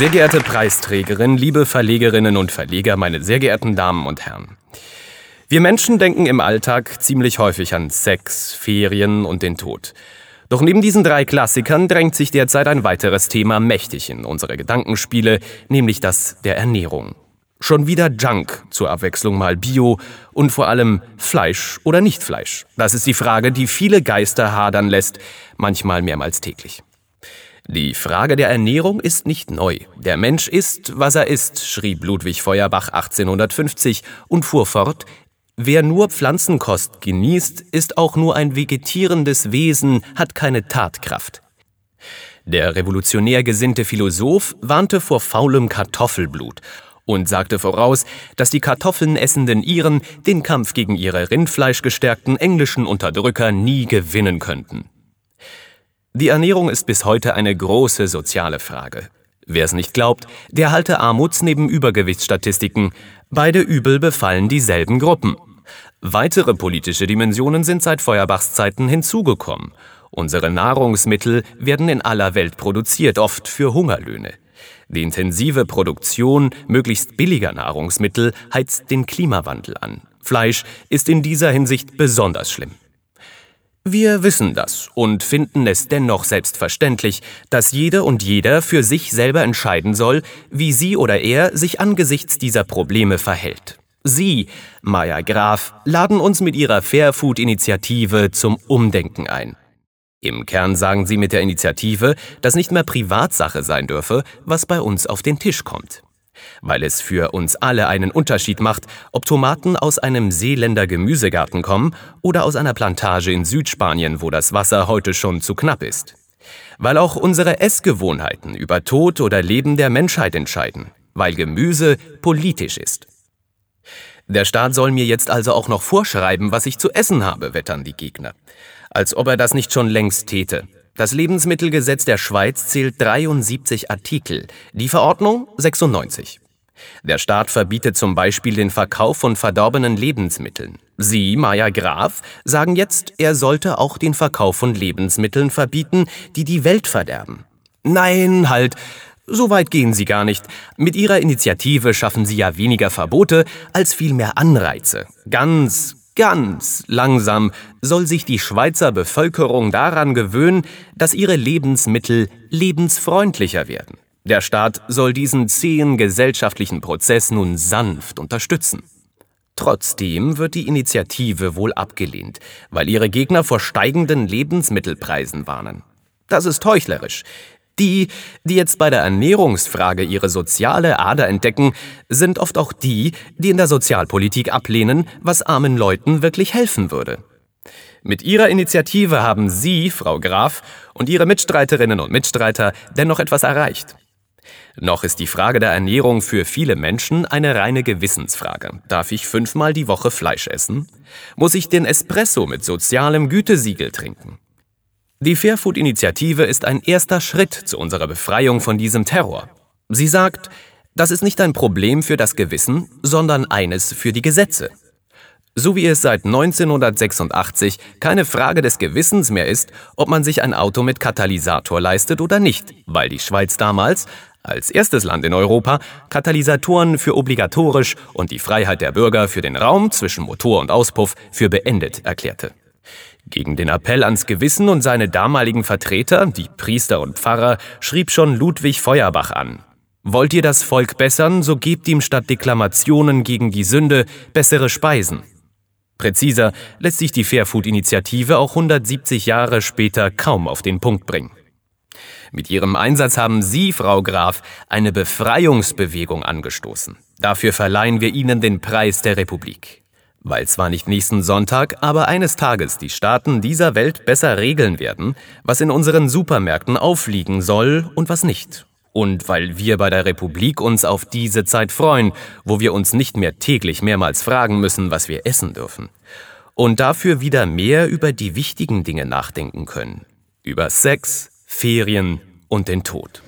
Sehr geehrte Preisträgerin, liebe Verlegerinnen und Verleger, meine sehr geehrten Damen und Herren. Wir Menschen denken im Alltag ziemlich häufig an Sex, Ferien und den Tod. Doch neben diesen drei Klassikern drängt sich derzeit ein weiteres Thema mächtig in unsere Gedankenspiele, nämlich das der Ernährung. Schon wieder Junk, zur Abwechslung mal Bio und vor allem Fleisch oder nicht Fleisch. Das ist die Frage, die viele Geister hadern lässt, manchmal mehrmals täglich. Die Frage der Ernährung ist nicht neu. Der Mensch ist, was er ist, schrieb Ludwig Feuerbach 1850 und fuhr fort, Wer nur Pflanzenkost genießt, ist auch nur ein vegetierendes Wesen, hat keine Tatkraft. Der revolutionär gesinnte Philosoph warnte vor faulem Kartoffelblut und sagte voraus, dass die Kartoffeln essenden Iren den Kampf gegen ihre rindfleischgestärkten englischen Unterdrücker nie gewinnen könnten. Die Ernährung ist bis heute eine große soziale Frage. Wer es nicht glaubt, der halte Armuts neben Übergewichtsstatistiken. Beide Übel befallen dieselben Gruppen. Weitere politische Dimensionen sind seit Feuerbachs Zeiten hinzugekommen. Unsere Nahrungsmittel werden in aller Welt produziert, oft für Hungerlöhne. Die intensive Produktion möglichst billiger Nahrungsmittel heizt den Klimawandel an. Fleisch ist in dieser Hinsicht besonders schlimm. Wir wissen das und finden es dennoch selbstverständlich, dass jede und jeder für sich selber entscheiden soll, wie sie oder er sich angesichts dieser Probleme verhält. Sie, Maya Graf, laden uns mit ihrer Fairfood-Initiative zum Umdenken ein. Im Kern sagen sie mit der Initiative, dass nicht mehr Privatsache sein dürfe, was bei uns auf den Tisch kommt. Weil es für uns alle einen Unterschied macht, ob Tomaten aus einem Seeländer Gemüsegarten kommen oder aus einer Plantage in Südspanien, wo das Wasser heute schon zu knapp ist. Weil auch unsere Essgewohnheiten über Tod oder Leben der Menschheit entscheiden. Weil Gemüse politisch ist. Der Staat soll mir jetzt also auch noch vorschreiben, was ich zu essen habe, wettern die Gegner. Als ob er das nicht schon längst täte. Das Lebensmittelgesetz der Schweiz zählt 73 Artikel, die Verordnung 96. Der Staat verbietet zum Beispiel den Verkauf von verdorbenen Lebensmitteln. Sie, Maya Graf, sagen jetzt, er sollte auch den Verkauf von Lebensmitteln verbieten, die die Welt verderben. Nein, halt, so weit gehen Sie gar nicht. Mit Ihrer Initiative schaffen Sie ja weniger Verbote als vielmehr Anreize. Ganz, ganz langsam soll sich die Schweizer Bevölkerung daran gewöhnen, dass ihre Lebensmittel lebensfreundlicher werden. Der Staat soll diesen zähen gesellschaftlichen Prozess nun sanft unterstützen. Trotzdem wird die Initiative wohl abgelehnt, weil ihre Gegner vor steigenden Lebensmittelpreisen warnen. Das ist heuchlerisch. Die, die jetzt bei der Ernährungsfrage ihre soziale Ader entdecken, sind oft auch die, die in der Sozialpolitik ablehnen, was armen Leuten wirklich helfen würde. Mit Ihrer Initiative haben Sie, Frau Graf, und Ihre Mitstreiterinnen und Mitstreiter dennoch etwas erreicht. Noch ist die Frage der Ernährung für viele Menschen eine reine Gewissensfrage. Darf ich fünfmal die Woche Fleisch essen? Muss ich den Espresso mit sozialem Gütesiegel trinken? Die Fairfood-Initiative ist ein erster Schritt zu unserer Befreiung von diesem Terror. Sie sagt, das ist nicht ein Problem für das Gewissen, sondern eines für die Gesetze. So wie es seit 1986 keine Frage des Gewissens mehr ist, ob man sich ein Auto mit Katalysator leistet oder nicht, weil die Schweiz damals, als erstes Land in Europa, Katalysatoren für obligatorisch und die Freiheit der Bürger für den Raum zwischen Motor und Auspuff für beendet erklärte. Gegen den Appell ans Gewissen und seine damaligen Vertreter, die Priester und Pfarrer, schrieb schon Ludwig Feuerbach an. Wollt ihr das Volk bessern, so gebt ihm statt Deklamationen gegen die Sünde bessere Speisen. Präziser lässt sich die Fairfood-Initiative auch 170 Jahre später kaum auf den Punkt bringen. Mit ihrem Einsatz haben Sie, Frau Graf, eine Befreiungsbewegung angestoßen. Dafür verleihen wir Ihnen den Preis der Republik. Weil zwar nicht nächsten Sonntag, aber eines Tages die Staaten dieser Welt besser regeln werden, was in unseren Supermärkten aufliegen soll und was nicht. Und weil wir bei der Republik uns auf diese Zeit freuen, wo wir uns nicht mehr täglich mehrmals fragen müssen, was wir essen dürfen. Und dafür wieder mehr über die wichtigen Dinge nachdenken können. Über Sex, Ferien und den Tod.